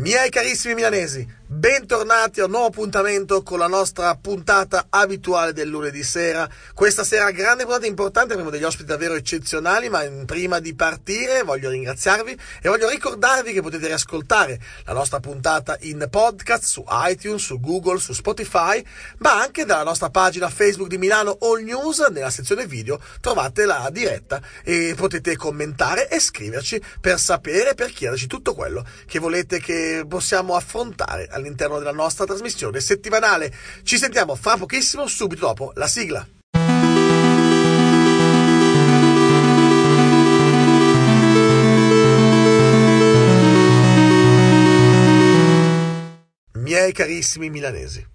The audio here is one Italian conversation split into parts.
Miei carissimi milanesi, bentornati a un nuovo appuntamento con la nostra puntata abituale del lunedì sera. Questa sera grande puntata importante, abbiamo degli ospiti davvero eccezionali, ma prima di partire voglio ringraziarvi e voglio ricordarvi che potete riascoltare la nostra puntata in podcast su iTunes, su Google, su Spotify, ma anche dalla nostra pagina Facebook di Milano All News, nella sezione video trovate la diretta e potete commentare e scriverci per sapere, per chiederci tutto quello che volete che possiamo affrontare all'interno della nostra trasmissione settimanale. Ci sentiamo fra pochissimo, subito dopo la sigla. Miei carissimi milanesi.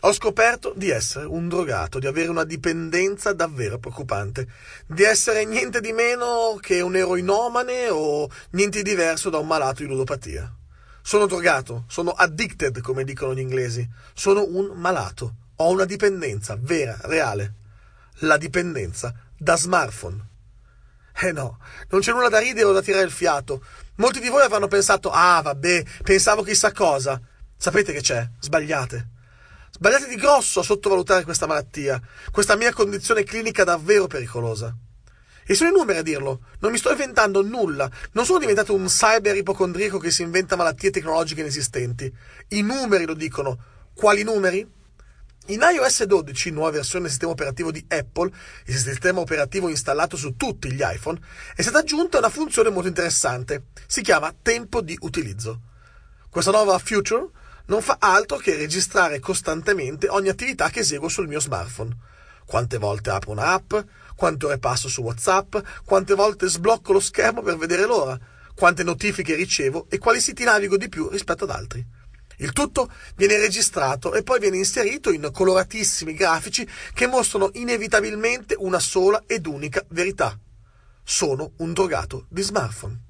Ho scoperto di essere un drogato, di avere una dipendenza davvero preoccupante, di essere niente di meno che un eroinomane o niente di diverso da un malato di ludopatia. Sono drogato, sono addicted, come dicono gli inglesi. Sono un malato. Ho una dipendenza vera, reale. La dipendenza da smartphone. Eh no, non c'è nulla da ridere o da tirare il fiato. Molti di voi avranno pensato, ah, vabbè, pensavo chissà cosa. Sapete che c'è? Sbagliate. Sbagliate di grosso a sottovalutare questa malattia, questa mia condizione clinica davvero pericolosa. E sono i numeri a dirlo. Non mi sto inventando nulla. Non sono diventato un cyber ipocondriaco che si inventa malattie tecnologiche inesistenti. I numeri lo dicono. Quali numeri? In iOS 12, nuova versione del sistema operativo di Apple, il sistema operativo installato su tutti gli iPhone, è stata aggiunta una funzione molto interessante. Si chiama tempo di utilizzo. Questa nuova feature non fa altro che registrare costantemente ogni attività che eseguo sul mio smartphone. Quante volte apro un'app, quante ore passo su WhatsApp, quante volte sblocco lo schermo per vedere l'ora, quante notifiche ricevo e quali siti navigo di più rispetto ad altri. Il tutto viene registrato e poi viene inserito in coloratissimi grafici che mostrano inevitabilmente una sola ed unica verità. Sono un drogato di smartphone.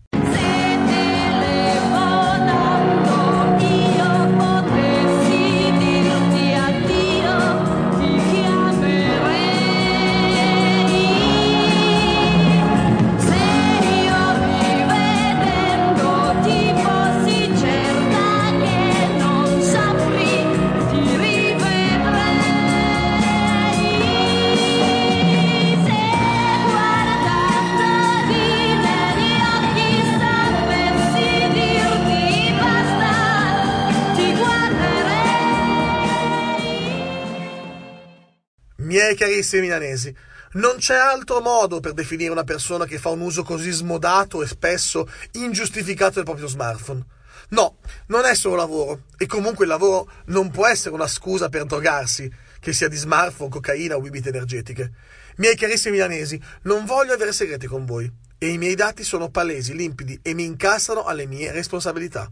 Miei carissimi milanesi, non c'è altro modo per definire una persona che fa un uso così smodato e spesso ingiustificato del proprio smartphone. No, non è solo lavoro, e comunque il lavoro non può essere una scusa per drogarsi, che sia di smartphone, cocaina o bibite energetiche. Miei carissimi milanesi, non voglio avere segreti con voi, e i miei dati sono palesi, limpidi e mi incassano alle mie responsabilità.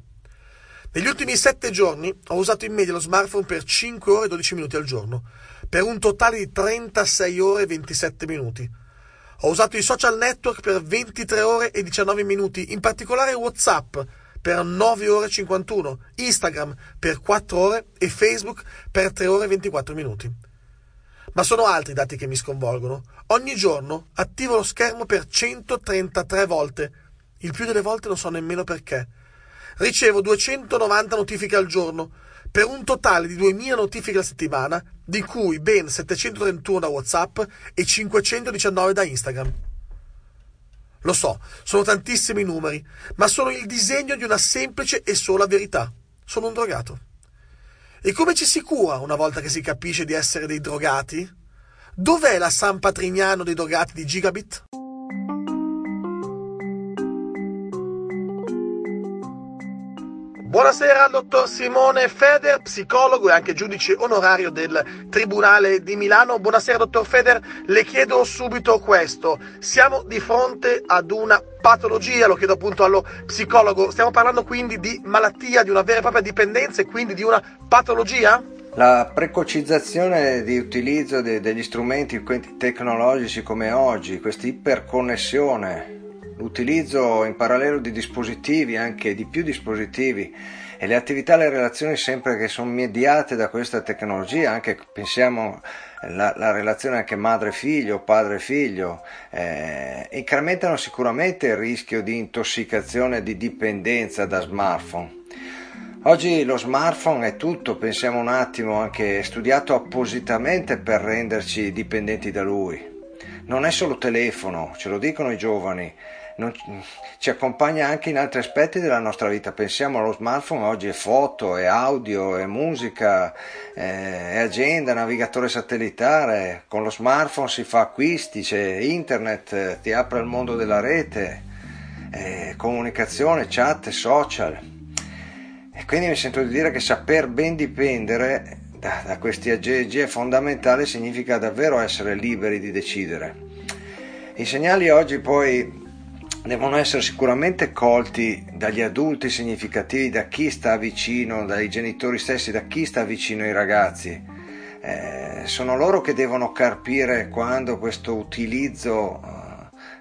Negli ultimi sette giorni ho usato in media lo smartphone per 5 ore e 12 minuti al giorno, per un totale di 36 ore e 27 minuti. Ho usato i social network per 23 ore e 19 minuti, in particolare WhatsApp per 9 ore e 51, Instagram per 4 ore e Facebook per 3 ore e 24 minuti. Ma sono altri dati che mi sconvolgono. Ogni giorno attivo lo schermo per 133 volte. Il più delle volte non so nemmeno perché. Ricevo 290 notifiche al giorno, per un totale di 2000 notifiche alla settimana, di cui ben 731 da WhatsApp e 519 da Instagram. Lo so, sono tantissimi numeri, ma sono il disegno di una semplice e sola verità. Sono un drogato. E come ci si cura una volta che si capisce di essere dei drogati? Dov'è la San Patrignano dei drogati di Gigabit? Buonasera al dottor Simone Feder, psicologo e anche giudice onorario del Tribunale di Milano. Buonasera dottor Feder, le chiedo subito questo. Siamo di fronte ad una patologia, lo chiedo appunto allo psicologo. Stiamo parlando quindi di malattia, di una vera e propria dipendenza e quindi di una patologia? La precocizzazione di utilizzo de- degli strumenti tecnologici come oggi, questa iperconnessione l'utilizzo in parallelo di dispositivi, anche di più dispositivi e le attività e le relazioni sempre che sono mediate da questa tecnologia, anche pensiamo la, la relazione anche madre-figlio, padre-figlio, eh, incrementano sicuramente il rischio di intossicazione, di dipendenza da smartphone. Oggi lo smartphone è tutto, pensiamo un attimo, anche studiato appositamente per renderci dipendenti da lui. Non è solo telefono, ce lo dicono i giovani, non, ci accompagna anche in altri aspetti della nostra vita. Pensiamo allo smartphone, oggi è foto, è audio, è musica, è agenda, navigatore satellitare. Con lo smartphone si fa acquisti, c'è internet, ti apre il mondo della rete, comunicazione, chat, social. E quindi mi sento di dire che saper ben dipendere da, da questi aggeggi è fondamentale, significa davvero essere liberi di decidere. I segnali oggi poi devono essere sicuramente colti dagli adulti significativi, da chi sta vicino, dai genitori stessi, da chi sta vicino ai ragazzi. Eh, sono loro che devono carpire quando questo utilizzo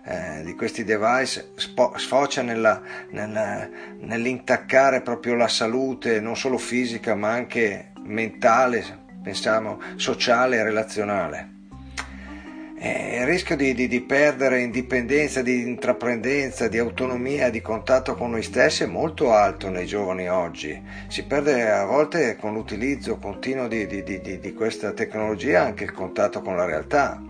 eh, di questi device sfocia nella, nella, nell'intaccare proprio la salute non solo fisica ma anche mentale, pensiamo sociale e relazionale. E il rischio di, di, di, perdere indipendenza, di intraprendenza, di autonomia, di contatto con noi stessi è molto alto nei giovani oggi. Si perde a volte con l'utilizzo continuo di, di questa tecnologia anche il contatto con la realtà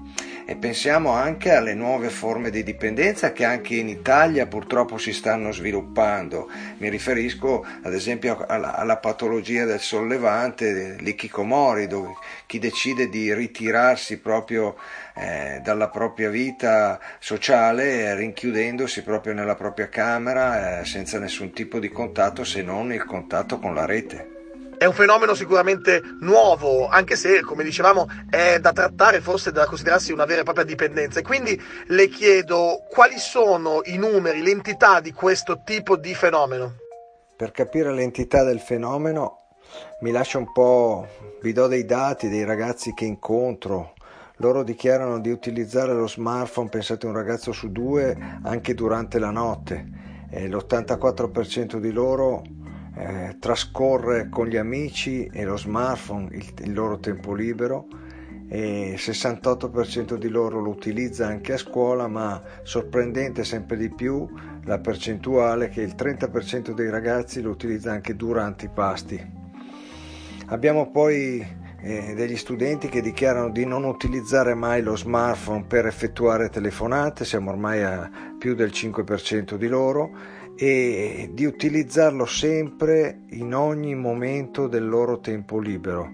e pensiamo anche alle nuove forme di dipendenza che anche in Italia purtroppo si stanno sviluppando. Mi riferisco ad esempio alla, alla patologia del sollevante, l'ikikomori, dove chi decide di ritirarsi proprio eh, dalla propria vita sociale rinchiudendosi proprio nella propria camera eh, senza nessun tipo di contatto se non il contatto con la rete. È un fenomeno sicuramente nuovo, anche se, come dicevamo, è da trattare, forse da considerarsi una vera e propria dipendenza. E quindi le chiedo quali sono i numeri, l'entità di questo tipo di fenomeno. Per capire l'entità del fenomeno mi lascio un po', vi do dei dati dei ragazzi che incontro. Loro dichiarano di utilizzare lo smartphone, pensate un ragazzo su due, anche durante la notte. E l'84% di loro eh, trascorre con gli amici e lo smartphone il, il loro tempo libero e il 68% di loro lo utilizza anche a scuola, ma sorprendente sempre di più la percentuale che il 30% dei ragazzi lo utilizza anche durante i pasti. Abbiamo poi eh, degli studenti che dichiarano di non utilizzare mai lo smartphone per effettuare telefonate, siamo ormai a più del 5% di loro e di utilizzarlo sempre in ogni momento del loro tempo libero,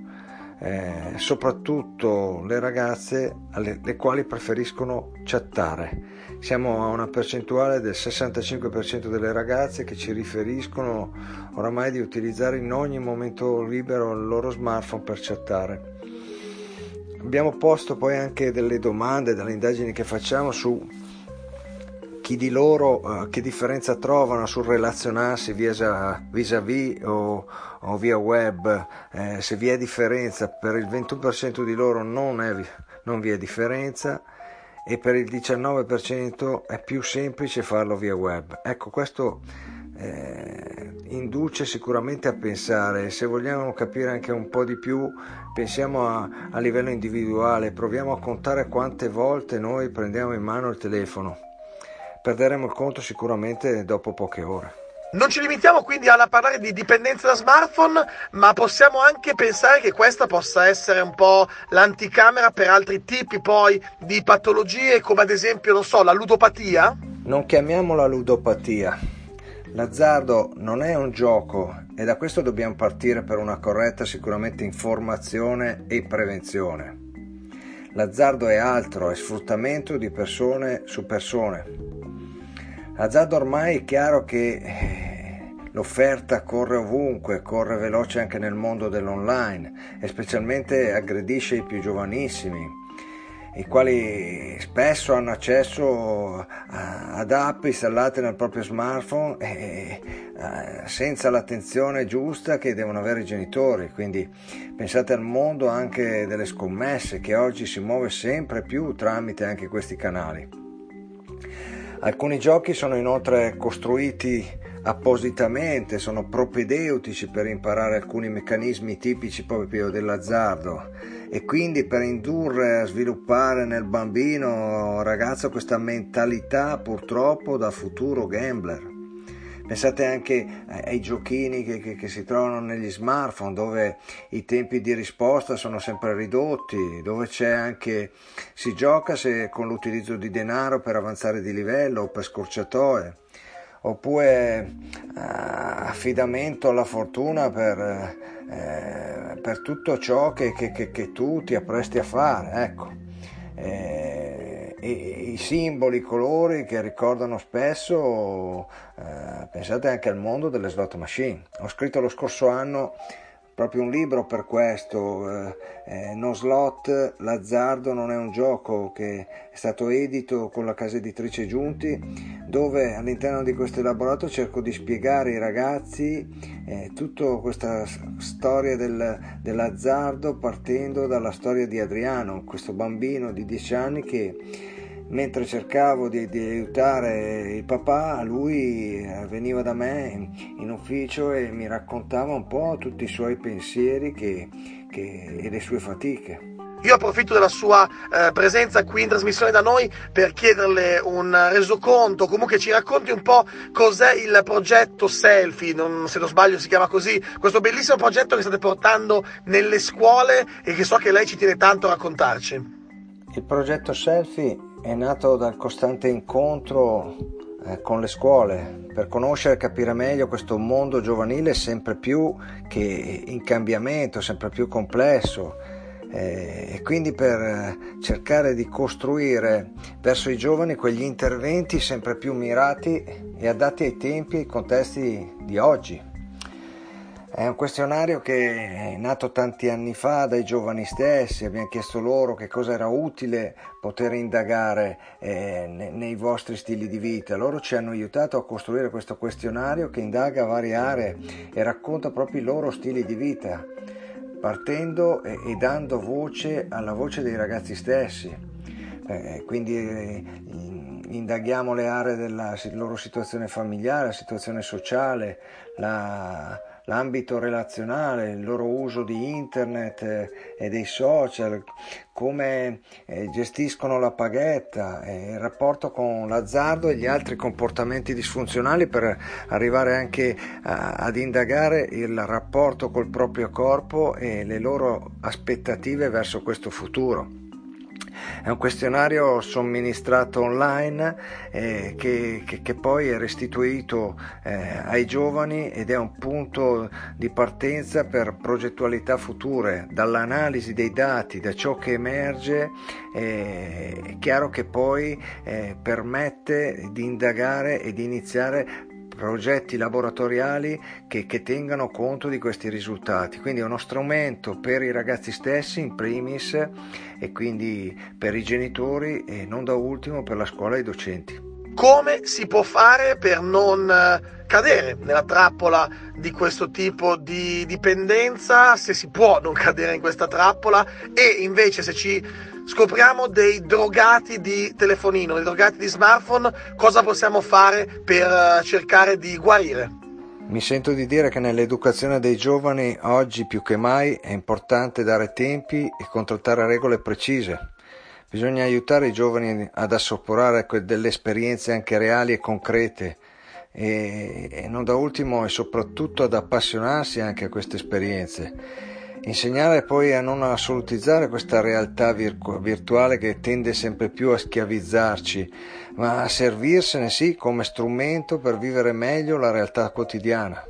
eh, soprattutto le ragazze alle le quali preferiscono chattare. Siamo a una percentuale del 65% delle ragazze che ci riferiscono oramai di utilizzare in ogni momento libero il loro smartphone per chattare. Abbiamo posto poi anche delle domande dalle indagini che facciamo su chi di loro uh, che differenza trovano sul relazionarsi vis-à-vis o, o via web, eh, se vi è differenza, per il 21% di loro non, è, non vi è differenza e per il 19% è più semplice farlo via web. Ecco, questo eh, induce sicuramente a pensare, se vogliamo capire anche un po' di più, pensiamo a, a livello individuale, proviamo a contare quante volte noi prendiamo in mano il telefono perderemo il conto sicuramente dopo poche ore. Non ci limitiamo quindi a parlare di dipendenza da smartphone, ma possiamo anche pensare che questa possa essere un po' l'anticamera per altri tipi poi di patologie, come ad esempio, non so, la ludopatia? Non chiamiamola ludopatia. L'azzardo non è un gioco e da questo dobbiamo partire per una corretta sicuramente informazione e prevenzione. L'azzardo è altro, è sfruttamento di persone su persone, Azzardo ormai è chiaro che eh, l'offerta corre ovunque, corre veloce anche nel mondo dell'online e specialmente aggredisce i più giovanissimi, i quali spesso hanno accesso ad app installate nel proprio smartphone e, eh, senza l'attenzione giusta che devono avere i genitori. Quindi pensate al mondo anche delle scommesse che oggi si muove sempre più tramite anche questi canali. Alcuni giochi sono inoltre costruiti appositamente, sono propedeutici per imparare alcuni meccanismi tipici proprio dell'azzardo e quindi per indurre a sviluppare nel bambino ragazzo questa mentalità purtroppo da futuro gambler. Pensate anche ai giochini che, che, che, si trovano negli smartphone dove i tempi di risposta sono sempre ridotti, dove c'è anche, si gioca se, con l'utilizzo di denaro per avanzare di livello o per scorciatoie oppure eh, affidamento alla fortuna per, eh, per tutto ciò che, che, che, tu ti appresti a fare. Ecco. Eh, i, i, simboli, i colori che ricordano spesso, eh, pensate anche al mondo delle slot machine. Ho scritto lo scorso anno proprio un libro per questo, eh, eh, No Slot, L'azzardo non è un gioco, che è stato edito con la casa editrice Giunti, dove all'interno di questo elaborato cerco di spiegare ai ragazzi eh, tutta questa storia del, dell'azzardo partendo dalla storia di Adriano, questo bambino di 10 anni che mentre cercavo di, di, aiutare il papà, lui eh, veniva da me in, ufficio e mi raccontava un po' tutti i suoi pensieri che, che, e le sue fatiche. Io approfitto della sua eh, presenza qui in trasmissione da noi per chiederle un resoconto, comunque ci racconti un po' cos'è il progetto Selfie, non, se non sbaglio si chiama così, questo bellissimo progetto che state portando nelle scuole e che so che lei ci tiene tanto a raccontarci. Il progetto Selfie è nato dal costante incontro eh, con le scuole per conoscere e capire meglio questo mondo giovanile sempre più che in cambiamento, sempre più complesso eh, e quindi per eh, cercare di costruire verso i giovani quegli interventi sempre più mirati e adatti ai tempi e ai contesti di oggi. È un questionario che è nato tanti anni fa dai giovani stessi, abbiamo chiesto loro che cosa era utile poter indagare eh, nei vostri stili di vita. Loro ci hanno aiutato a costruire questo questionario che indaga varie aree e racconta proprio i loro stili di vita, partendo e, e dando voce alla voce dei ragazzi stessi. Eh, quindi eh, indaghiamo le aree della loro situazione familiare, la situazione sociale, la l'ambito relazionale, il loro uso di internet eh, e dei social, come eh, gestiscono la paghetta, eh, il rapporto con l'azzardo e gli altri comportamenti disfunzionali per arrivare anche ad indagare il rapporto col proprio corpo e le loro aspettative verso questo futuro. È un questionario somministrato online eh, che, che, che, poi è restituito eh, ai giovani ed è un punto di partenza per progettualità future. Dall'analisi dei dati, da ciò che emerge, eh, è chiaro che poi eh, permette di indagare e di iniziare progetti laboratoriali che, che, tengano conto di questi risultati. Quindi è uno strumento per i ragazzi stessi in primis e quindi per i genitori e non da ultimo per la scuola e i docenti. Come si può fare per non eh, cadere nella trappola di questo tipo di dipendenza, se si può non cadere in questa trappola e invece se ci scopriamo dei drogati di telefonino, dei drogati di smartphone, cosa possiamo fare per eh, cercare di guarire? Mi sento di dire che nell'educazione dei giovani oggi più che mai è importante dare tempi e contrattare regole precise. Bisogna aiutare i giovani ad assaporare delle esperienze anche reali e concrete e, e non da ultimo e soprattutto ad appassionarsi anche a queste esperienze Insegnare poi a non assolutizzare questa realtà virtuale che tende sempre più a schiavizzarci, ma a servirsene sì come strumento per vivere meglio la realtà quotidiana.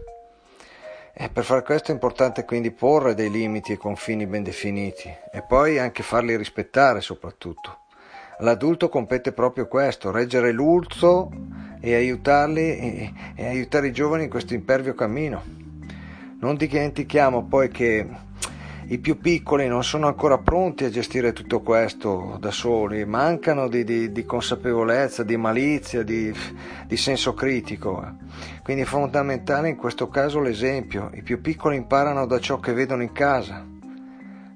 E per fare questo è importante quindi porre dei limiti e confini ben definiti e poi anche farli rispettare soprattutto. All'adulto compete proprio questo, reggere l'urso e aiutarli e, e aiutare i giovani in questo impervio cammino. Non dimentichiamo poi che i più piccoli non sono ancora pronti a gestire tutto questo da soli, mancano di, di, di consapevolezza, di malizia, di, di, senso critico. Quindi è fondamentale in questo caso l'esempio. I più piccoli imparano da ciò che vedono in casa.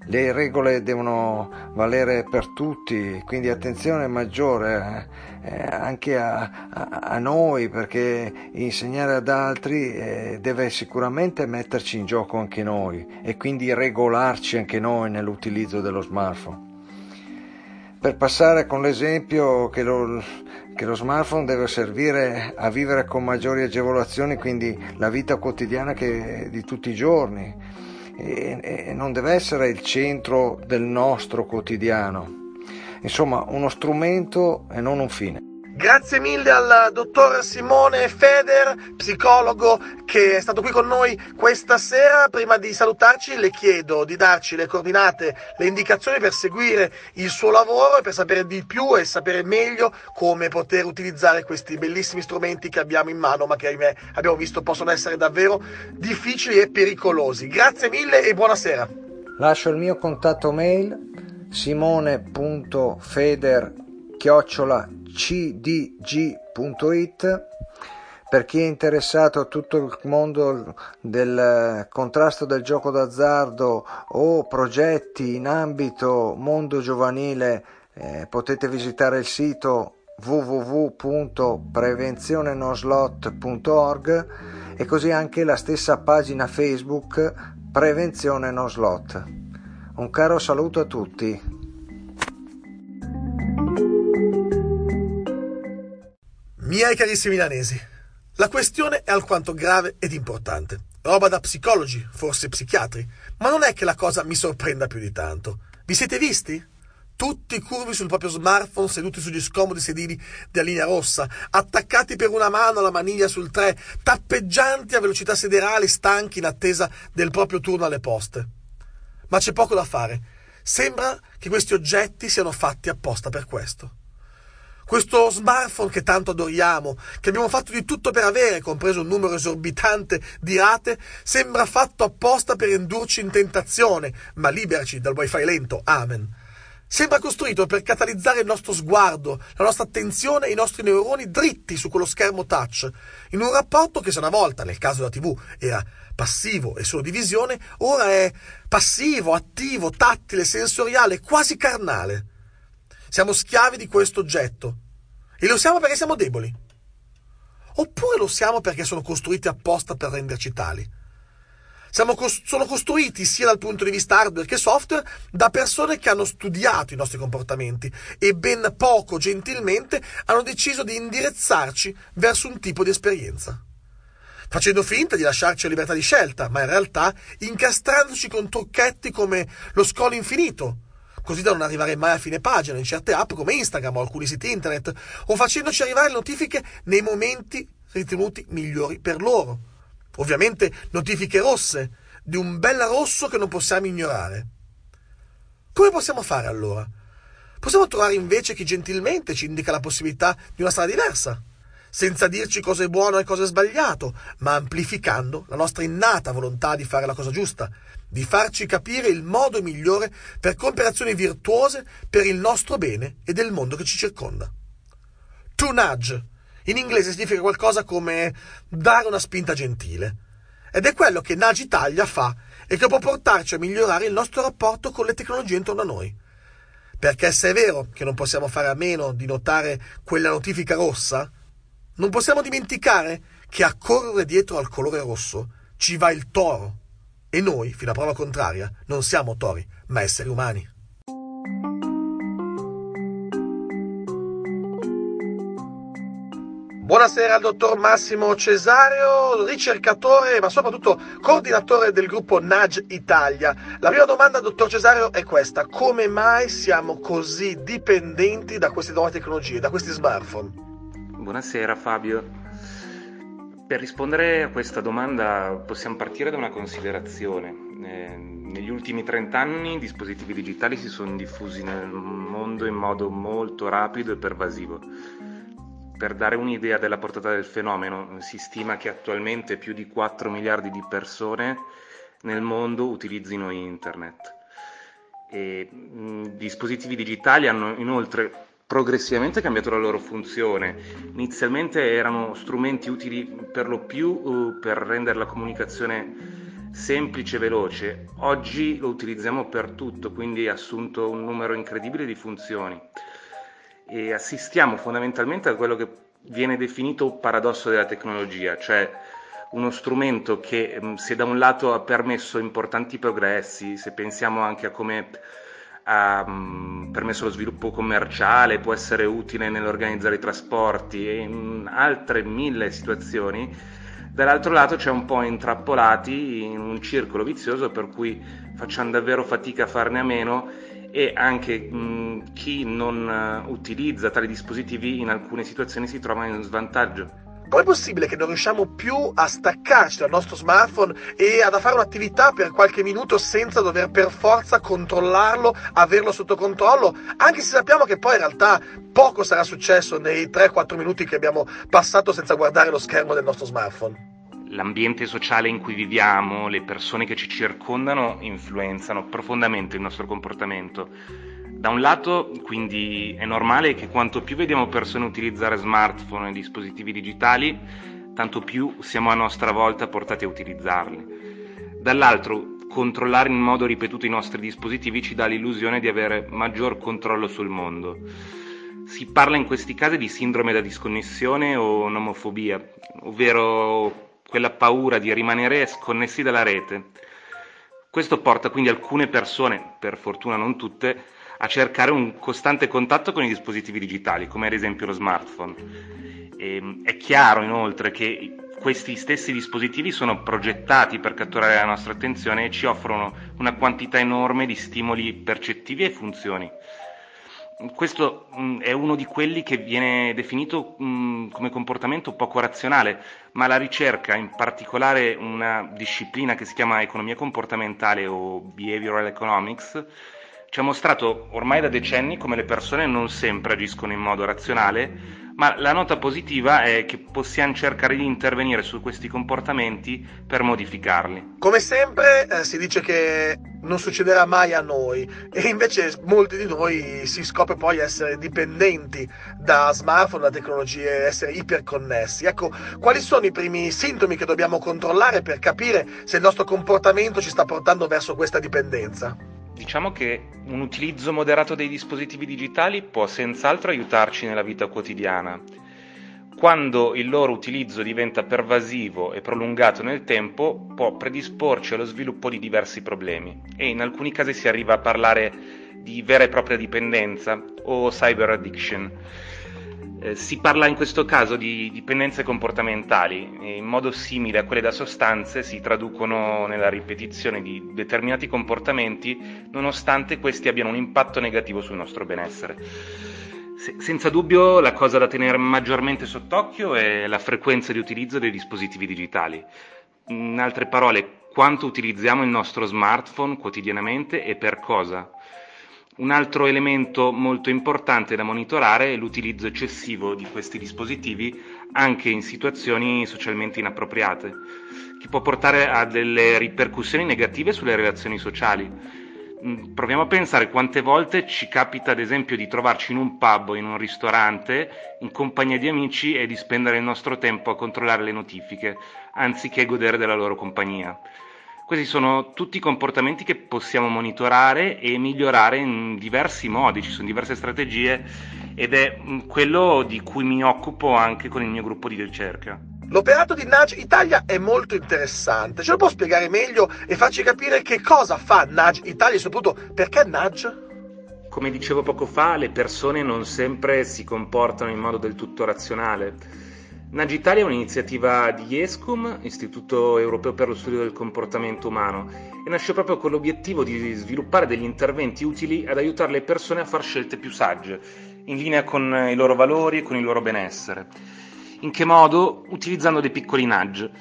Le regole devono valere per tutti, quindi attenzione maggiore eh, eh, anche a, a, a, noi perché insegnare ad altri eh, deve sicuramente metterci in gioco anche noi e quindi regolarci anche noi nell'utilizzo dello smartphone. per passare con l'esempio che lo, che lo smartphone deve servire a vivere con maggiori agevolazioni, quindi la vita quotidiana che, di tutti i giorni e, e non deve essere il centro del nostro quotidiano. Insomma, uno strumento e non un fine. Grazie mille al dottor Simone Feder, psicologo che è stato qui con noi questa sera. Prima di salutarci le chiedo di darci le coordinate, le indicazioni per seguire il suo lavoro e per sapere di più e sapere meglio come poter utilizzare questi bellissimi strumenti che abbiamo in mano, ma che ahimè abbiamo visto possono essere davvero difficili e pericolosi. Grazie mille e buonasera. Lascio il mio contatto mail simone.feder chiocciola cdg.it per chi è interessato a tutto il mondo del contrasto del gioco d'azzardo o progetti in ambito mondo giovanile eh, potete visitare il sito www.prevenzionenoslot.org e così anche la stessa pagina Facebook Prevenzione No Slot. Un caro saluto a tutti. Miei carissimi milanesi, la questione è alquanto grave ed importante. Roba da psicologi, forse psichiatri, ma non è che la cosa mi sorprenda più di tanto. Vi siete visti? Tutti curvi sul proprio smartphone, seduti sugli scomodi sedili della linea rossa, attaccati per una mano alla maniglia sul 3, tappeggianti a velocità siderali, stanchi in attesa del proprio turno alle poste. Ma c'è poco da fare. Sembra che questi oggetti siano fatti apposta per questo. Questo smartphone che tanto adoriamo, che abbiamo fatto di tutto per avere, compreso un numero esorbitante di rate, sembra fatto apposta per indurci in tentazione, ma liberaci dal wifi lento. Amen. Sembra costruito per catalizzare il nostro sguardo, la nostra attenzione e i nostri neuroni dritti su quello schermo touch, in un rapporto che se una volta, nel caso della TV, era passivo e solo di visione, ora è passivo, attivo, tattile, sensoriale, quasi carnale. Siamo schiavi di questo oggetto. E lo siamo perché siamo deboli. Oppure lo siamo perché sono costruiti apposta per renderci tali. Cos- sono costruiti sia dal punto di vista hardware che software da persone che hanno studiato i nostri comportamenti e ben poco gentilmente hanno deciso di indirizzarci verso un tipo di esperienza. Facendo finta di lasciarci la libertà di scelta, ma in realtà incastrandoci con trucchetti come lo scroll infinito, così da non arrivare mai a fine pagina in certe app come Instagram o alcuni siti internet, o facendoci arrivare notifiche nei momenti ritenuti migliori per loro. Ovviamente notifiche rosse, di un bel rosso che non possiamo ignorare. Come possiamo fare allora? Possiamo trovare invece chi gentilmente ci indica la possibilità di una strada diversa, senza dirci cosa è buono e cosa è sbagliato, ma amplificando la nostra innata volontà di fare la cosa giusta, di farci capire il modo migliore per compiere azioni virtuose per il nostro bene e del mondo che ci circonda. To nudge in inglese significa qualcosa come dare una spinta gentile. Ed è quello che Nudge Italia fa e che può portarci a migliorare il nostro rapporto con le tecnologie intorno a noi. Perché se è vero che non possiamo fare a meno di notare quella notifica rossa, non possiamo dimenticare che a correre dietro al colore rosso ci va il toro e noi, fino a prova contraria, non siamo tori, ma esseri umani. Buonasera al dottor Massimo Cesario, ricercatore ma soprattutto coordinatore del gruppo NAG Italia. La prima domanda, dottor Cesario, è questa. Come mai siamo così dipendenti da queste nuove tecnologie, da questi smartphone? Buonasera Fabio. Per rispondere a questa domanda possiamo partire da una considerazione. Eh, negli ultimi 30 anni i dispositivi digitali si sono diffusi nel mondo in modo molto rapido e pervasivo. Per dare un'idea della portata del fenomeno, si stima che attualmente più di 4 miliardi di persone nel mondo utilizzino internet. E, mh, dispositivi digitali hanno inoltre progressivamente cambiato la loro funzione. Inizialmente erano strumenti utili per lo più uh, per rendere la comunicazione semplice e veloce. Oggi lo utilizziamo per tutto, quindi ha assunto un numero incredibile di funzioni. E assistiamo fondamentalmente a quello che viene definito paradosso della tecnologia, cioè uno strumento che mm, se da un lato ha permesso importanti progressi, se pensiamo anche a come ha um, permesso lo sviluppo commerciale, può essere utile nell'organizzare i trasporti e in altre mille situazioni, dall'altro lato c'è un po' intrappolati in un circolo vizioso per cui facciamo davvero fatica a farne a meno e anche mh, chi non uh, utilizza tali dispositivi in alcune situazioni si trova in svantaggio. Com'è possibile che non riusciamo più a staccarci dal nostro smartphone e ad fare un'attività per qualche minuto senza dover per forza controllarlo, averlo sotto controllo, anche se sappiamo che poi in realtà poco sarà successo nei 3-4 minuti che abbiamo passato senza guardare lo schermo del nostro smartphone? L'ambiente sociale in cui viviamo, le persone che ci circondano influenzano profondamente il nostro comportamento da un lato, quindi, è normale che quanto più vediamo persone utilizzare smartphone e dispositivi digitali, tanto più siamo a nostra volta portati a utilizzarli. Dall'altro, controllare in modo ripetuto i nostri dispositivi ci dà l'illusione di avere maggior controllo sul mondo. Si parla in questi casi di sindrome da disconnessione o nomofobia, ovvero quella paura di rimanere sconnessi dalla rete. Questo porta quindi alcune persone, per fortuna non tutte, a cercare un costante contatto con i dispositivi digitali, come ad esempio lo smartphone. E, ehm, è chiaro inoltre che questi stessi dispositivi sono progettati per catturare la nostra attenzione e ci offrono una quantità enorme di stimoli percettivi e funzioni. Questo mh, è uno di quelli che viene definito mh, come comportamento poco razionale, ma la ricerca, in particolare una disciplina che si chiama economia comportamentale o behavioral economics, ci ha mostrato ormai da decenni come le persone non sempre agiscono in modo razionale, ma la nota positiva è che possiamo cercare di intervenire su questi comportamenti per modificarli. Come sempre eh, si dice che non succederà mai a noi e invece molti di noi si scopre poi essere dipendenti da smartphone, da tecnologie, essere iperconnessi. Ecco, quali sono i primi sintomi che dobbiamo controllare per capire se il nostro comportamento ci sta portando verso questa dipendenza? Diciamo che un utilizzo moderato dei dispositivi digitali può senz'altro aiutarci nella vita quotidiana. Quando il loro utilizzo diventa pervasivo e prolungato nel tempo, può predisporci allo sviluppo di diversi problemi e in alcuni casi si arriva a parlare di vera e propria dipendenza o cyber addiction eh, si parla in questo caso di dipendenze comportamentali e in modo simile a quelle da sostanze si traducono nella ripetizione di determinati comportamenti nonostante questi abbiano un impatto negativo sul nostro benessere. Se, senza dubbio la cosa da tenere maggiormente sott'occhio è la frequenza di utilizzo dei dispositivi digitali. In altre parole, quanto utilizziamo il nostro smartphone quotidianamente e per cosa. Un altro elemento molto importante da monitorare è l'utilizzo eccessivo di questi dispositivi anche in situazioni socialmente inappropriate, che può portare a delle ripercussioni negative sulle relazioni sociali. Mm, proviamo a pensare quante volte ci capita ad esempio di trovarci in un pub o in un ristorante in compagnia di amici e di spendere il nostro tempo a controllare le notifiche, anziché godere della loro compagnia. Questi sono tutti comportamenti che possiamo monitorare e migliorare in diversi modi, ci sono diverse strategie ed è mm, quello di cui mi occupo anche con il mio gruppo di ricerca. L'operato di Nudge Italia è molto interessante, ce lo può spiegare meglio e farci capire che cosa fa Nudge Italia e soprattutto perché Nudge? Come dicevo poco fa, le persone non sempre si comportano in modo del tutto razionale Nagitalia è un'iniziativa di ESCUM, Istituto Europeo per lo Studio del Comportamento Umano, e nasce proprio con l'obiettivo di sviluppare degli interventi utili ad aiutare le persone a fare scelte più sagge, in linea con i loro valori e con il loro benessere. In che modo? Utilizzando dei piccoli nudge.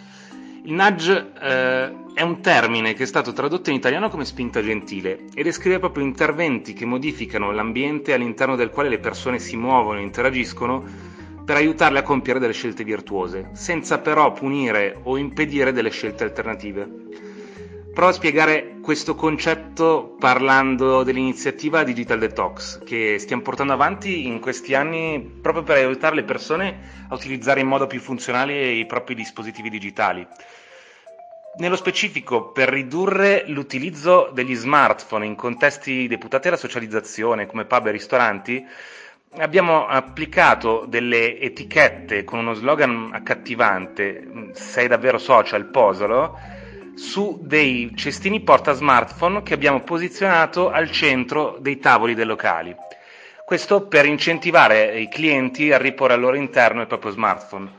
Il nudge eh, è un termine che è stato tradotto in italiano come spinta gentile e descrive proprio interventi che modificano l'ambiente all'interno del quale le persone si muovono e interagiscono per aiutarle a compiere delle scelte virtuose, senza però punire o impedire delle scelte alternative. Provo a spiegare questo concetto parlando dell'iniziativa Digital Detox che stiamo portando avanti in questi anni proprio per aiutare le persone a utilizzare in modo più funzionale i propri dispositivi digitali. Nello specifico, per ridurre l'utilizzo degli smartphone in contesti deputati alla socializzazione, come pub e ristoranti, abbiamo applicato delle etichette con uno slogan accattivante, sei davvero social, posalo, su dei cestini porta smartphone che abbiamo posizionato al centro dei tavoli dei locali. Questo per incentivare i clienti a riporre al loro interno il proprio smartphone.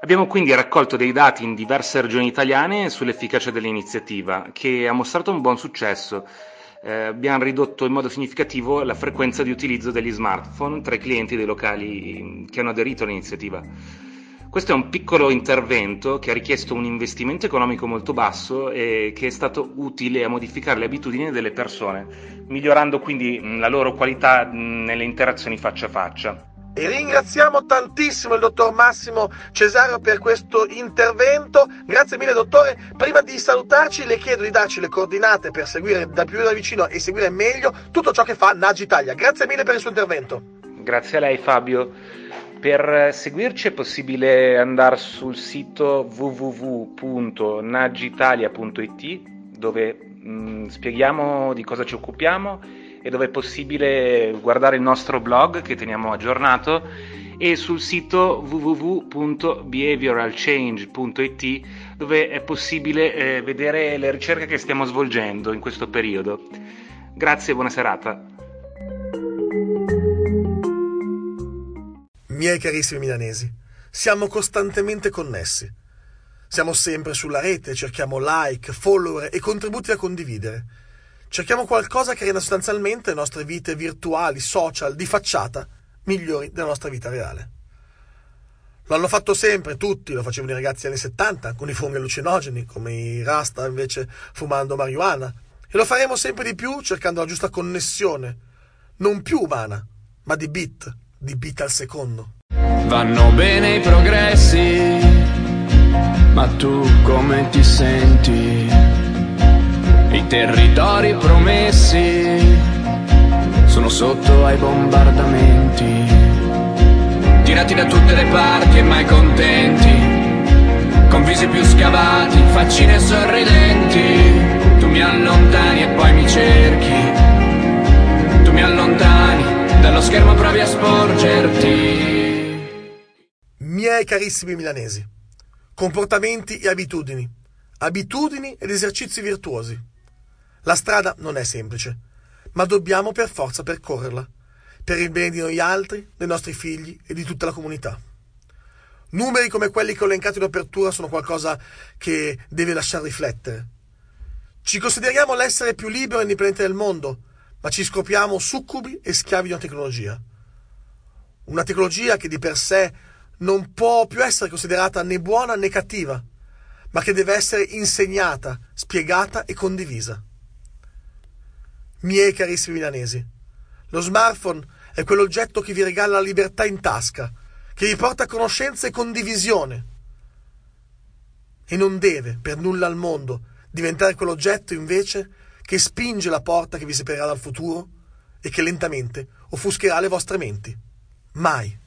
Abbiamo quindi raccolto dei dati in diverse regioni italiane sull'efficacia dell'iniziativa, che ha mostrato un buon successo. Eh, abbiamo ridotto in modo significativo la frequenza di utilizzo degli smartphone tra i clienti dei locali che hanno aderito all'iniziativa. Questo è un piccolo intervento che ha richiesto un investimento economico molto basso e che è stato utile a modificare le abitudini delle persone, migliorando quindi la loro qualità nelle interazioni faccia a faccia. E ringraziamo tantissimo il dottor Massimo Cesario per questo intervento. Grazie mille dottore. Prima di salutarci le chiedo di darci le coordinate per seguire da più da vicino e seguire meglio tutto ciò che fa Nagi Italia. Grazie mille per il suo intervento. Grazie a lei Fabio. Per seguirci è possibile andare sul sito www.nagitalia.it dove mh, mm, spieghiamo di cosa ci occupiamo e dove è possibile guardare il nostro blog che teniamo aggiornato e sul sito www.behavioralchange.it dove è possibile eh, vedere le ricerche che stiamo svolgendo in questo periodo. Grazie e buona serata. Miei carissimi milanesi, siamo costantemente connessi. Siamo sempre sulla rete, cerchiamo like, follower e contributi da condividere. Cerchiamo qualcosa che renda sostanzialmente le nostre vite virtuali, social, di facciata, migliori della nostra vita reale. Lo hanno fatto sempre, tutti, lo facevano i ragazzi anni 70, con i funghi allucinogeni, come i Rasta invece fumando marijuana. E lo faremo sempre di più cercando la giusta connessione, non più umana, ma di bit, di bit al secondo. Vanno bene i progressi, ma tu come ti senti? I territori promessi sono sotto ai bombardamenti. Tirati da tutte le parti e mai contenti, con visi più scavati, faccine sorridenti. Tu mi allontani e poi mi cerchi, tu mi allontani dallo schermo provi a sporgerti. Miei carissimi milanesi, comportamenti e abitudini, abitudini ed esercizi virtuosi. La strada non è semplice, ma dobbiamo per forza percorrerla, per il bene di noi altri, dei nostri figli e di tutta la comunità. Numeri come quelli che ho elencato in apertura sono qualcosa che deve lasciar riflettere. Ci consideriamo l'essere più libero e indipendente del mondo, ma ci scopriamo succubi e schiavi di una tecnologia. Una tecnologia che di per sé non può più essere considerata né buona né cattiva, ma che deve essere insegnata, spiegata e condivisa. Miei carissimi milanesi, lo smartphone è quell'oggetto che vi regala la libertà in tasca, che vi porta conoscenza e condivisione. E non deve, per nulla al mondo, diventare quell'oggetto invece che spinge la porta che vi separerà dal futuro e che lentamente offuscherà le vostre menti. Mai.